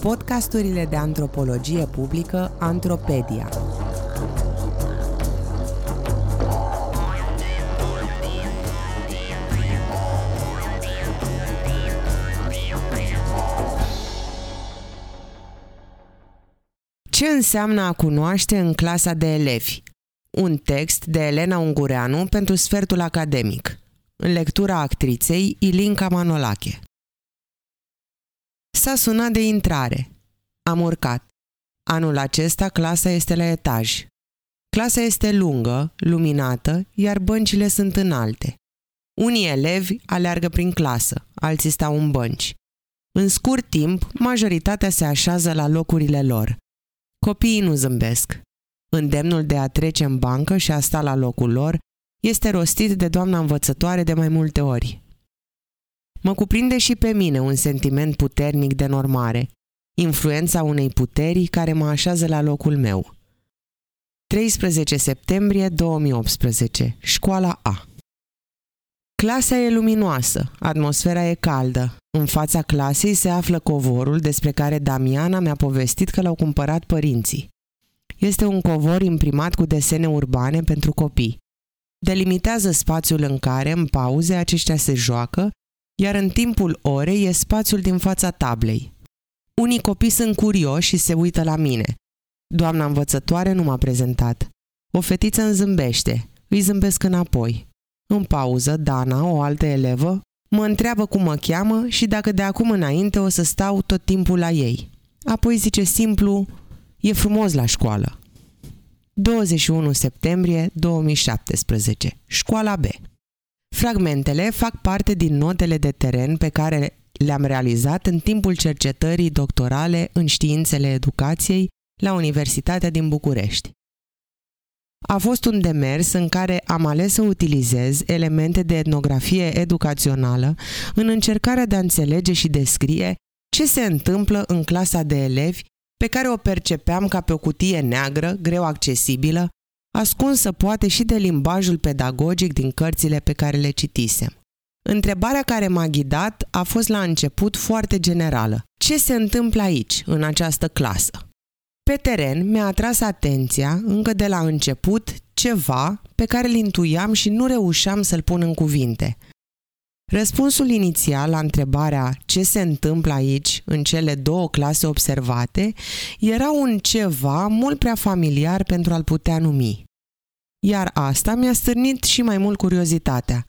Podcasturile de antropologie publică Antropedia. Ce înseamnă a cunoaște în clasa de elevi? Un text de Elena Ungureanu pentru sfertul academic. În lectura actriței Ilinca Manolache. S-a sunat de intrare. Am urcat. Anul acesta clasa este la etaj. Clasa este lungă, luminată, iar băncile sunt înalte. Unii elevi aleargă prin clasă, alții stau în bănci. În scurt timp, majoritatea se așează la locurile lor. Copiii nu zâmbesc. Îndemnul de a trece în bancă și a sta la locul lor este rostit de doamna învățătoare de mai multe ori. Mă cuprinde și pe mine un sentiment puternic de normare, influența unei puteri care mă așează la locul meu. 13 septembrie 2018, școala A. Clasa e luminoasă, atmosfera e caldă. În fața clasei se află covorul despre care Damiana mi-a povestit că l-au cumpărat părinții. Este un covor imprimat cu desene urbane pentru copii. Delimitează spațiul în care, în pauze, aceștia se joacă, iar în timpul orei e spațiul din fața tablei. Unii copii sunt curioși și se uită la mine. Doamna învățătoare nu m-a prezentat. O fetiță îmi zâmbește. Îi zâmbesc înapoi. În pauză, Dana, o altă elevă, mă întreabă cum mă cheamă și dacă de acum înainte o să stau tot timpul la ei. Apoi zice simplu, e frumos la școală. 21 septembrie 2017. Școala B. Fragmentele fac parte din notele de teren pe care le-am realizat în timpul cercetării doctorale în științele educației la Universitatea din București. A fost un demers în care am ales să utilizez elemente de etnografie educațională în încercarea de a înțelege și descrie ce se întâmplă în clasa de elevi pe care o percepeam ca pe o cutie neagră, greu accesibilă, ascunsă poate și de limbajul pedagogic din cărțile pe care le citisem. Întrebarea care m-a ghidat a fost la început foarte generală. Ce se întâmplă aici, în această clasă? Pe teren mi-a atras atenția, încă de la început, ceva pe care îl intuiam și nu reușeam să-l pun în cuvinte. Răspunsul inițial la întrebarea ce se întâmplă aici în cele două clase observate era un ceva mult prea familiar pentru a-l putea numi. Iar asta mi-a stârnit și mai mult curiozitatea.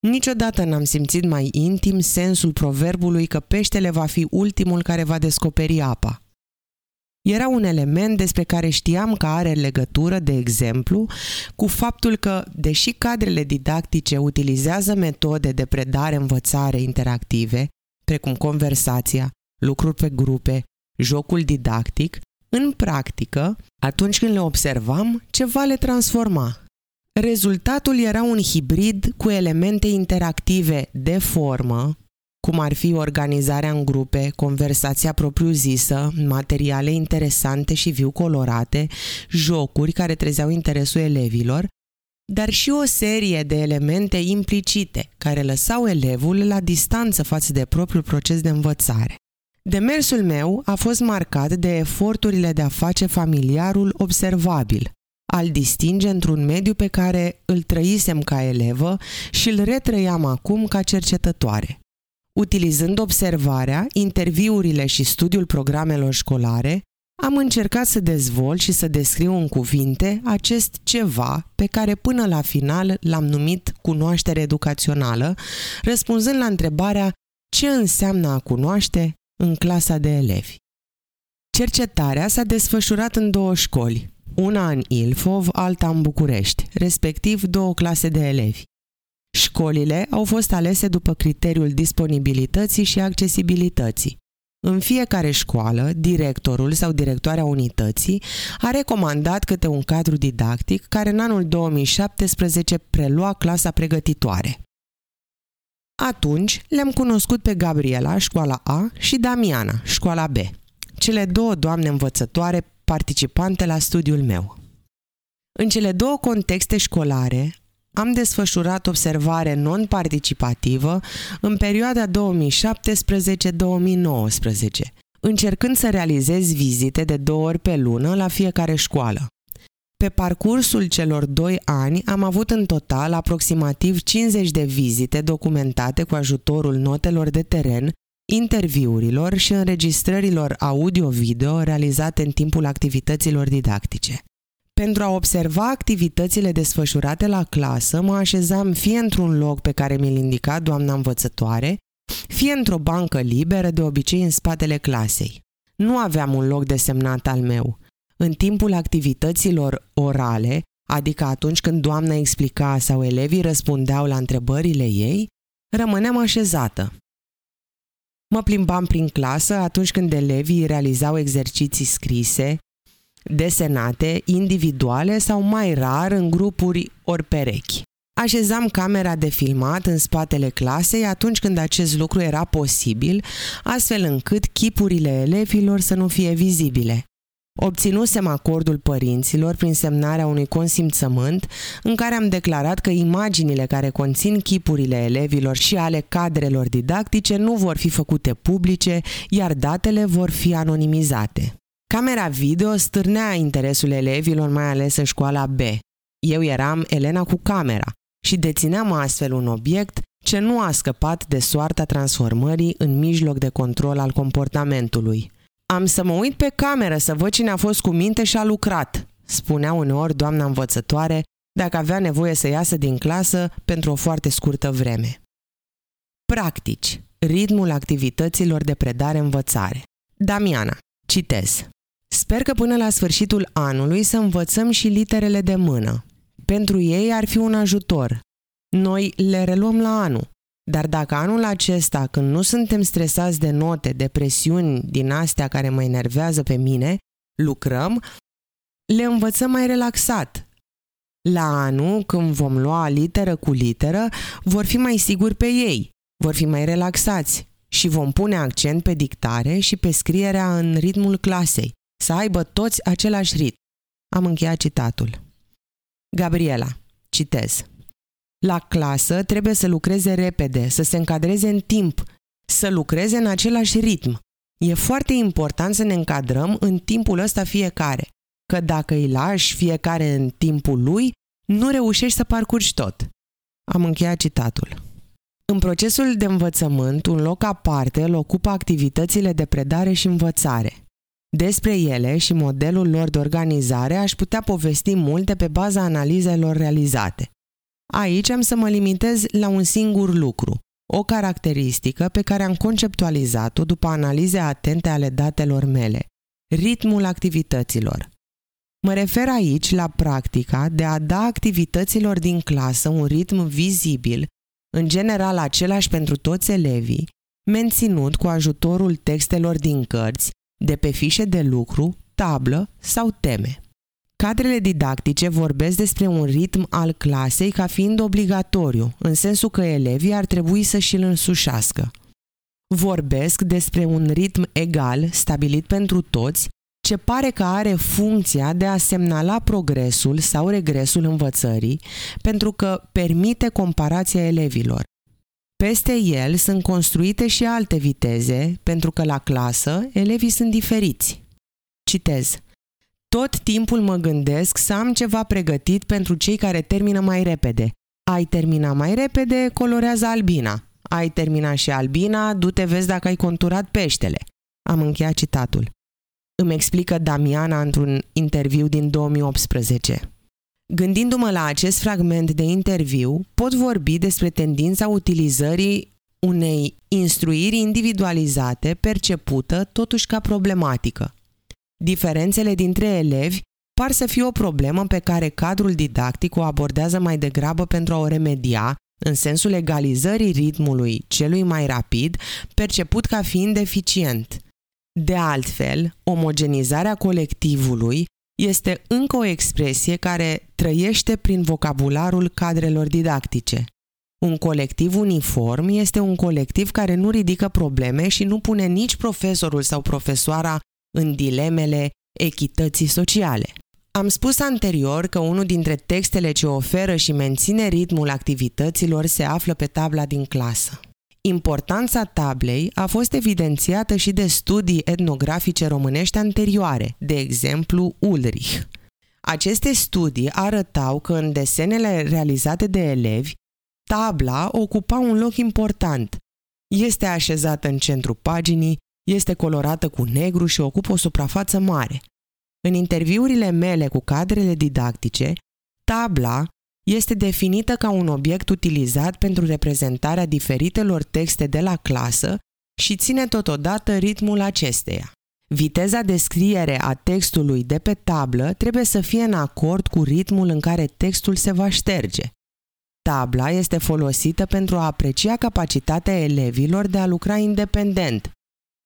Niciodată n-am simțit mai intim sensul proverbului că peștele va fi ultimul care va descoperi apa. Era un element despre care știam că are legătură, de exemplu, cu faptul că, deși cadrele didactice utilizează metode de predare-învățare interactive, precum conversația, lucruri pe grupe, jocul didactic, în practică, atunci când le observam, ceva le transforma. Rezultatul era un hibrid cu elemente interactive de formă, cum ar fi organizarea în grupe, conversația propriu-zisă, materiale interesante și viu colorate, jocuri care trezeau interesul elevilor, dar și o serie de elemente implicite care lăsau elevul la distanță față de propriul proces de învățare. Demersul meu a fost marcat de eforturile de a face familiarul observabil, al distinge într-un mediu pe care îl trăisem ca elevă și îl retrăiam acum ca cercetătoare. Utilizând observarea, interviurile și studiul programelor școlare, am încercat să dezvolt și să descriu în cuvinte acest ceva pe care până la final l-am numit cunoaștere educațională, răspunzând la întrebarea ce înseamnă a cunoaște în clasa de elevi. Cercetarea s-a desfășurat în două școli, una în Ilfov, alta în București, respectiv două clase de elevi. Școlile au fost alese după criteriul disponibilității și accesibilității. În fiecare școală, directorul sau directoarea unității a recomandat câte un cadru didactic care în anul 2017 prelua clasa pregătitoare. Atunci le-am cunoscut pe Gabriela, școala A, și Damiana, școala B, cele două doamne învățătoare participante la studiul meu. În cele două contexte școlare am desfășurat observare non-participativă în perioada 2017-2019, încercând să realizez vizite de două ori pe lună la fiecare școală. Pe parcursul celor doi ani am avut în total aproximativ 50 de vizite documentate cu ajutorul notelor de teren, interviurilor și înregistrărilor audio-video realizate în timpul activităților didactice. Pentru a observa activitățile desfășurate la clasă, mă așezam fie într-un loc pe care mi-l indica doamna învățătoare, fie într-o bancă liberă, de obicei în spatele clasei. Nu aveam un loc desemnat al meu. În timpul activităților orale, adică atunci când doamna explica sau elevii răspundeau la întrebările ei, rămâneam așezată. Mă plimbam prin clasă atunci când elevii realizau exerciții scrise, desenate, individuale sau mai rar în grupuri ori perechi. Așezam camera de filmat în spatele clasei atunci când acest lucru era posibil, astfel încât chipurile elevilor să nu fie vizibile. Obținusem acordul părinților prin semnarea unui consimțământ în care am declarat că imaginile care conțin chipurile elevilor și ale cadrelor didactice nu vor fi făcute publice, iar datele vor fi anonimizate. Camera video stârnea interesul elevilor, mai ales în școala B. Eu eram Elena cu camera și dețineam astfel un obiect ce nu a scăpat de soarta transformării în mijloc de control al comportamentului. Am să mă uit pe cameră să văd cine a fost cu minte și a lucrat, spunea uneori doamna învățătoare dacă avea nevoie să iasă din clasă pentru o foarte scurtă vreme. Practici. Ritmul activităților de predare-învățare. Damiana. Citez. Sper că până la sfârșitul anului să învățăm și literele de mână. Pentru ei ar fi un ajutor. Noi le reluăm la anul. Dar dacă anul acesta, când nu suntem stresați de note, de presiuni din astea care mă enervează pe mine, lucrăm, le învățăm mai relaxat. La anul, când vom lua literă cu literă, vor fi mai siguri pe ei, vor fi mai relaxați și vom pune accent pe dictare și pe scrierea în ritmul clasei, să aibă toți același ritm. Am încheiat citatul. Gabriela, citez. La clasă trebuie să lucreze repede, să se încadreze în timp, să lucreze în același ritm. E foarte important să ne încadrăm în timpul ăsta fiecare, că dacă îi lași fiecare în timpul lui, nu reușești să parcurgi tot. Am încheiat citatul. În procesul de învățământ, un loc aparte îl ocupă activitățile de predare și învățare. Despre ele și modelul lor de organizare aș putea povesti multe pe baza analizelor realizate. Aici am să mă limitez la un singur lucru, o caracteristică pe care am conceptualizat-o după analize atente ale datelor mele, ritmul activităților. Mă refer aici la practica de a da activităților din clasă un ritm vizibil, în general același pentru toți elevii, menținut cu ajutorul textelor din cărți, de pe fișe de lucru, tablă sau teme. Cadrele didactice vorbesc despre un ritm al clasei ca fiind obligatoriu, în sensul că elevii ar trebui să și-l însușească. Vorbesc despre un ritm egal, stabilit pentru toți, ce pare că are funcția de a semnala progresul sau regresul învățării, pentru că permite comparația elevilor. Peste el sunt construite și alte viteze, pentru că la clasă elevii sunt diferiți. Citez. Tot timpul mă gândesc să am ceva pregătit pentru cei care termină mai repede. Ai terminat mai repede, colorează albina. Ai terminat și albina, du-te vezi dacă ai conturat peștele. Am încheiat citatul. Îmi explică Damiana într-un interviu din 2018. Gândindu-mă la acest fragment de interviu, pot vorbi despre tendința utilizării unei instruiri individualizate percepută totuși ca problematică. Diferențele dintre elevi par să fie o problemă pe care cadrul didactic o abordează mai degrabă pentru a o remedia, în sensul egalizării ritmului celui mai rapid, perceput ca fiind eficient. De altfel, omogenizarea colectivului este încă o expresie care trăiește prin vocabularul cadrelor didactice. Un colectiv uniform este un colectiv care nu ridică probleme și nu pune nici profesorul sau profesoara în dilemele echității sociale. Am spus anterior că unul dintre textele ce oferă și menține ritmul activităților se află pe tabla din clasă. Importanța tablei a fost evidențiată și de studii etnografice românești anterioare, de exemplu Ulrich. Aceste studii arătau că în desenele realizate de elevi, tabla ocupa un loc important. Este așezată în centrul paginii, este colorată cu negru și ocupă o suprafață mare. În interviurile mele cu cadrele didactice, tabla este definită ca un obiect utilizat pentru reprezentarea diferitelor texte de la clasă și ține totodată ritmul acesteia. Viteza de scriere a textului de pe tablă trebuie să fie în acord cu ritmul în care textul se va șterge. Tabla este folosită pentru a aprecia capacitatea elevilor de a lucra independent.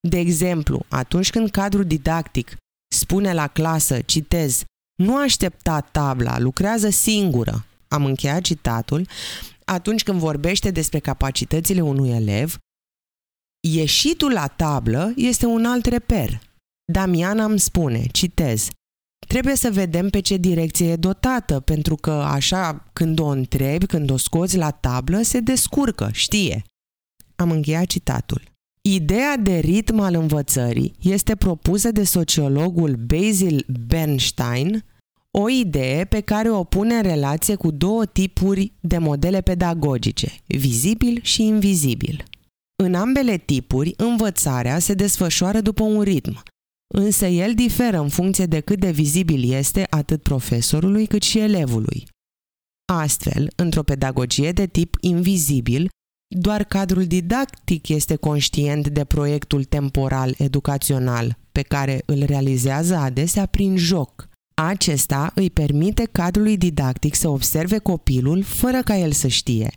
De exemplu, atunci când cadrul didactic spune la clasă, citez, nu aștepta tabla, lucrează singură, am încheiat citatul, atunci când vorbește despre capacitățile unui elev, ieșitul la tablă este un alt reper. Damiana îmi spune, citez, trebuie să vedem pe ce direcție e dotată, pentru că așa când o întrebi, când o scoți la tablă, se descurcă, știe. Am încheiat citatul. Ideea de ritm al învățării este propusă de sociologul Basil Bernstein o idee pe care o pune în relație cu două tipuri de modele pedagogice, vizibil și invizibil. În ambele tipuri, învățarea se desfășoară după un ritm, însă el diferă în funcție de cât de vizibil este atât profesorului cât și elevului. Astfel, într-o pedagogie de tip invizibil, doar cadrul didactic este conștient de proiectul temporal educațional pe care îl realizează adesea prin joc – acesta îi permite cadrului didactic să observe copilul fără ca el să știe.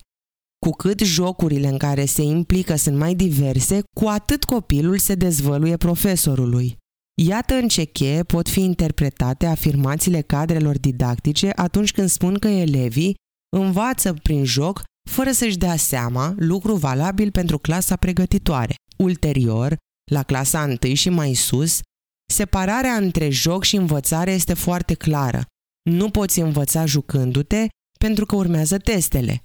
Cu cât jocurile în care se implică sunt mai diverse, cu atât copilul se dezvăluie profesorului. Iată în ce cheie pot fi interpretate afirmațiile cadrelor didactice atunci când spun că elevii învață prin joc fără să-și dea seama, lucru valabil pentru clasa pregătitoare. Ulterior, la clasa 1 și mai sus, Separarea între joc și învățare este foarte clară. Nu poți învăța jucându-te pentru că urmează testele.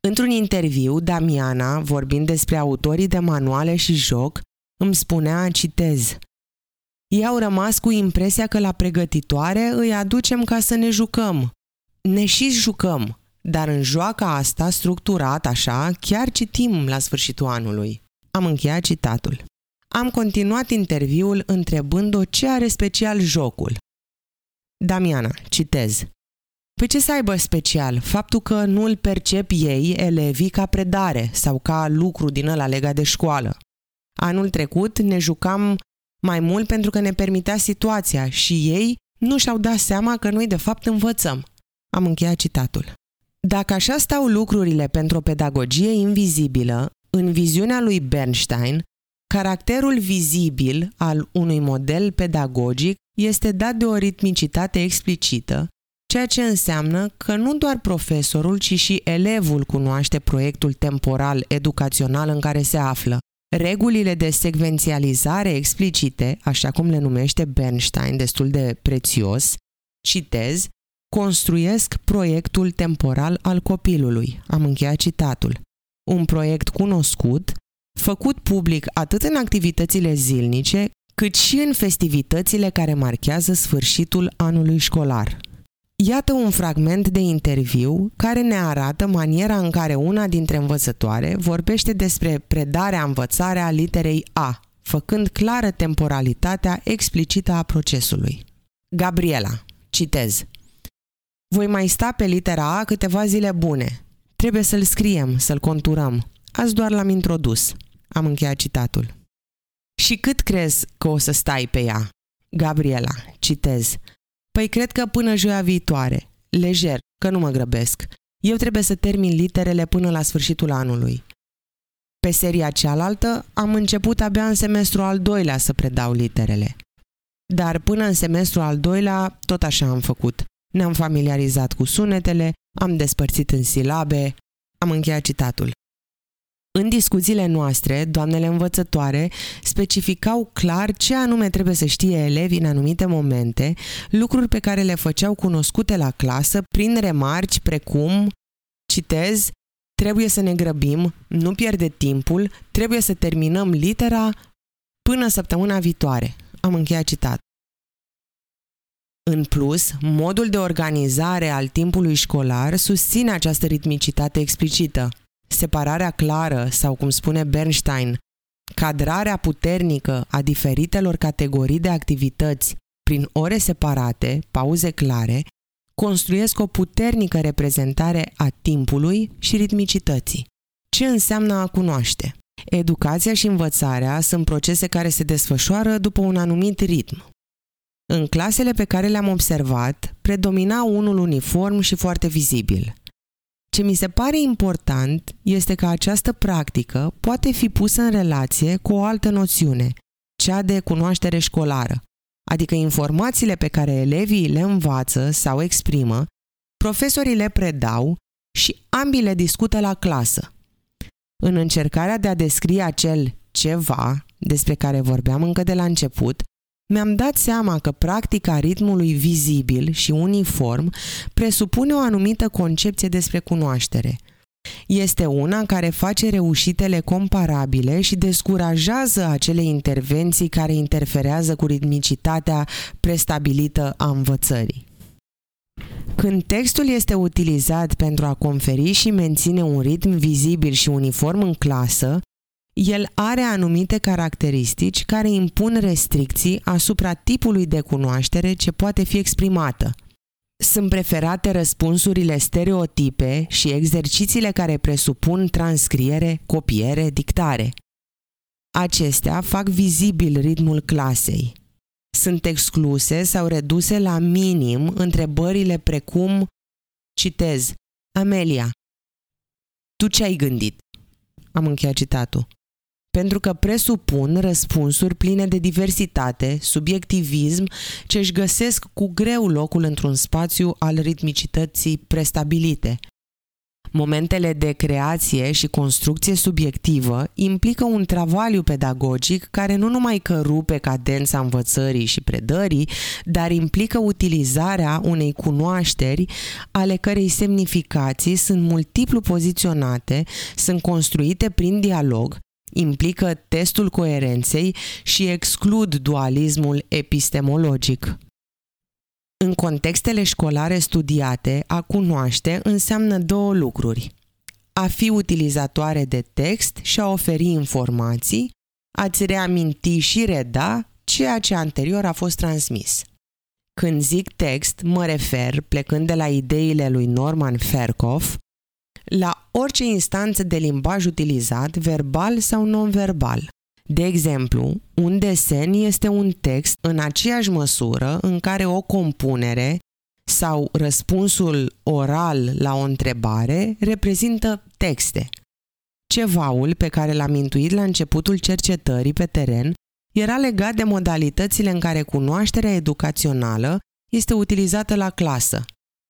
Într-un interviu, Damiana, vorbind despre autorii de manuale și joc, îmi spunea, citez, Ei au rămas cu impresia că la pregătitoare îi aducem ca să ne jucăm. Ne și jucăm, dar în joaca asta, structurat așa, chiar citim la sfârșitul anului. Am încheiat citatul. Am continuat interviul întrebând-o ce are special jocul. Damiana, citez. Pe ce să aibă special? Faptul că nu îl percep ei, elevii, ca predare sau ca lucru din ăla legat de școală. Anul trecut ne jucam mai mult pentru că ne permitea situația și ei nu și-au dat seama că noi de fapt învățăm. Am încheiat citatul. Dacă așa stau lucrurile pentru o pedagogie invizibilă, în viziunea lui Bernstein, Caracterul vizibil al unui model pedagogic este dat de o ritmicitate explicită, ceea ce înseamnă că nu doar profesorul, ci și elevul cunoaște proiectul temporal educațional în care se află. Regulile de secvențializare explicite, așa cum le numește Bernstein destul de prețios, citez, construiesc proiectul temporal al copilului. Am încheiat citatul. Un proiect cunoscut făcut public atât în activitățile zilnice, cât și în festivitățile care marchează sfârșitul anului școlar. Iată un fragment de interviu care ne arată maniera în care una dintre învățătoare vorbește despre predarea învățarea literei A, făcând clară temporalitatea explicită a procesului. Gabriela, citez. Voi mai sta pe litera A câteva zile bune. Trebuie să-l scriem, să-l conturăm. Azi doar l-am introdus. Am încheiat citatul. Și cât crezi că o să stai pe ea? Gabriela, citez. Păi cred că până joia viitoare. Lejer, că nu mă grăbesc. Eu trebuie să termin literele până la sfârșitul anului. Pe seria cealaltă am început abia în semestru al doilea să predau literele. Dar până în semestru al doilea tot așa am făcut. Ne-am familiarizat cu sunetele, am despărțit în silabe, am încheiat citatul. În discuțiile noastre, doamnele învățătoare specificau clar ce anume trebuie să știe elevii în anumite momente, lucruri pe care le făceau cunoscute la clasă prin remarci precum, citez, trebuie să ne grăbim, nu pierde timpul, trebuie să terminăm litera până săptămâna viitoare. Am încheiat citat. În plus, modul de organizare al timpului școlar susține această ritmicitate explicită. Separarea clară, sau cum spune Bernstein, cadrarea puternică a diferitelor categorii de activități prin ore separate, pauze clare, construiesc o puternică reprezentare a timpului și ritmicității. Ce înseamnă a cunoaște? Educația și învățarea sunt procese care se desfășoară după un anumit ritm. În clasele pe care le-am observat, predomina unul uniform și foarte vizibil. Ce mi se pare important este că această practică poate fi pusă în relație cu o altă noțiune, cea de cunoaștere școlară, adică informațiile pe care elevii le învață sau exprimă, profesorii le predau și ambii le discută la clasă. În încercarea de a descrie acel ceva despre care vorbeam încă de la început, mi-am dat seama că practica ritmului vizibil și uniform presupune o anumită concepție despre cunoaștere. Este una care face reușitele comparabile și descurajează acele intervenții care interferează cu ritmicitatea prestabilită a învățării. Când textul este utilizat pentru a conferi și menține un ritm vizibil și uniform în clasă, el are anumite caracteristici care impun restricții asupra tipului de cunoaștere ce poate fi exprimată. Sunt preferate răspunsurile stereotipe și exercițiile care presupun transcriere, copiere, dictare. Acestea fac vizibil ritmul clasei. Sunt excluse sau reduse la minim întrebările precum Citez Amelia Tu ce ai gândit? Am încheiat citatul pentru că presupun răspunsuri pline de diversitate, subiectivism, ce își găsesc cu greu locul într-un spațiu al ritmicității prestabilite. Momentele de creație și construcție subiectivă implică un travaliu pedagogic care nu numai că rupe cadența învățării și predării, dar implică utilizarea unei cunoașteri ale cărei semnificații sunt multiplu poziționate, sunt construite prin dialog implică testul coerenței și exclud dualismul epistemologic. În contextele școlare studiate, a cunoaște înseamnă două lucruri. A fi utilizatoare de text și a oferi informații, a-ți reaminti și reda ceea ce anterior a fost transmis. Când zic text, mă refer, plecând de la ideile lui Norman Ferkov, la orice instanță de limbaj utilizat, verbal sau non-verbal. De exemplu, un desen este un text în aceeași măsură în care o compunere sau răspunsul oral la o întrebare reprezintă texte. Cevaul pe care l-am intuit la începutul cercetării pe teren era legat de modalitățile în care cunoașterea educațională este utilizată la clasă,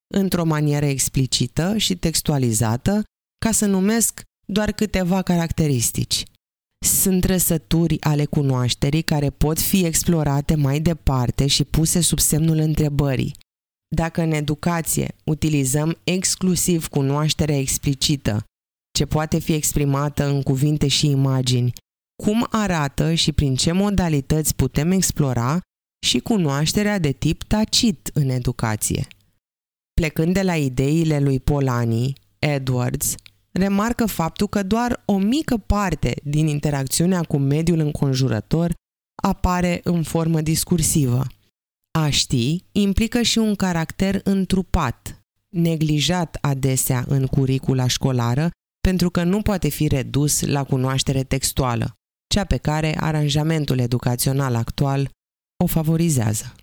într-o manieră explicită și textualizată, ca să numesc doar câteva caracteristici. Sunt trăsături ale cunoașterii care pot fi explorate mai departe și puse sub semnul întrebării. Dacă în educație utilizăm exclusiv cunoașterea explicită, ce poate fi exprimată în cuvinte și imagini, cum arată și prin ce modalități putem explora și cunoașterea de tip tacit în educație. Plecând de la ideile lui Polani, Edwards remarcă faptul că doar o mică parte din interacțiunea cu mediul înconjurător apare în formă discursivă. A ști implică și un caracter întrupat, neglijat adesea în curicula școlară, pentru că nu poate fi redus la cunoaștere textuală, cea pe care aranjamentul educațional actual o favorizează.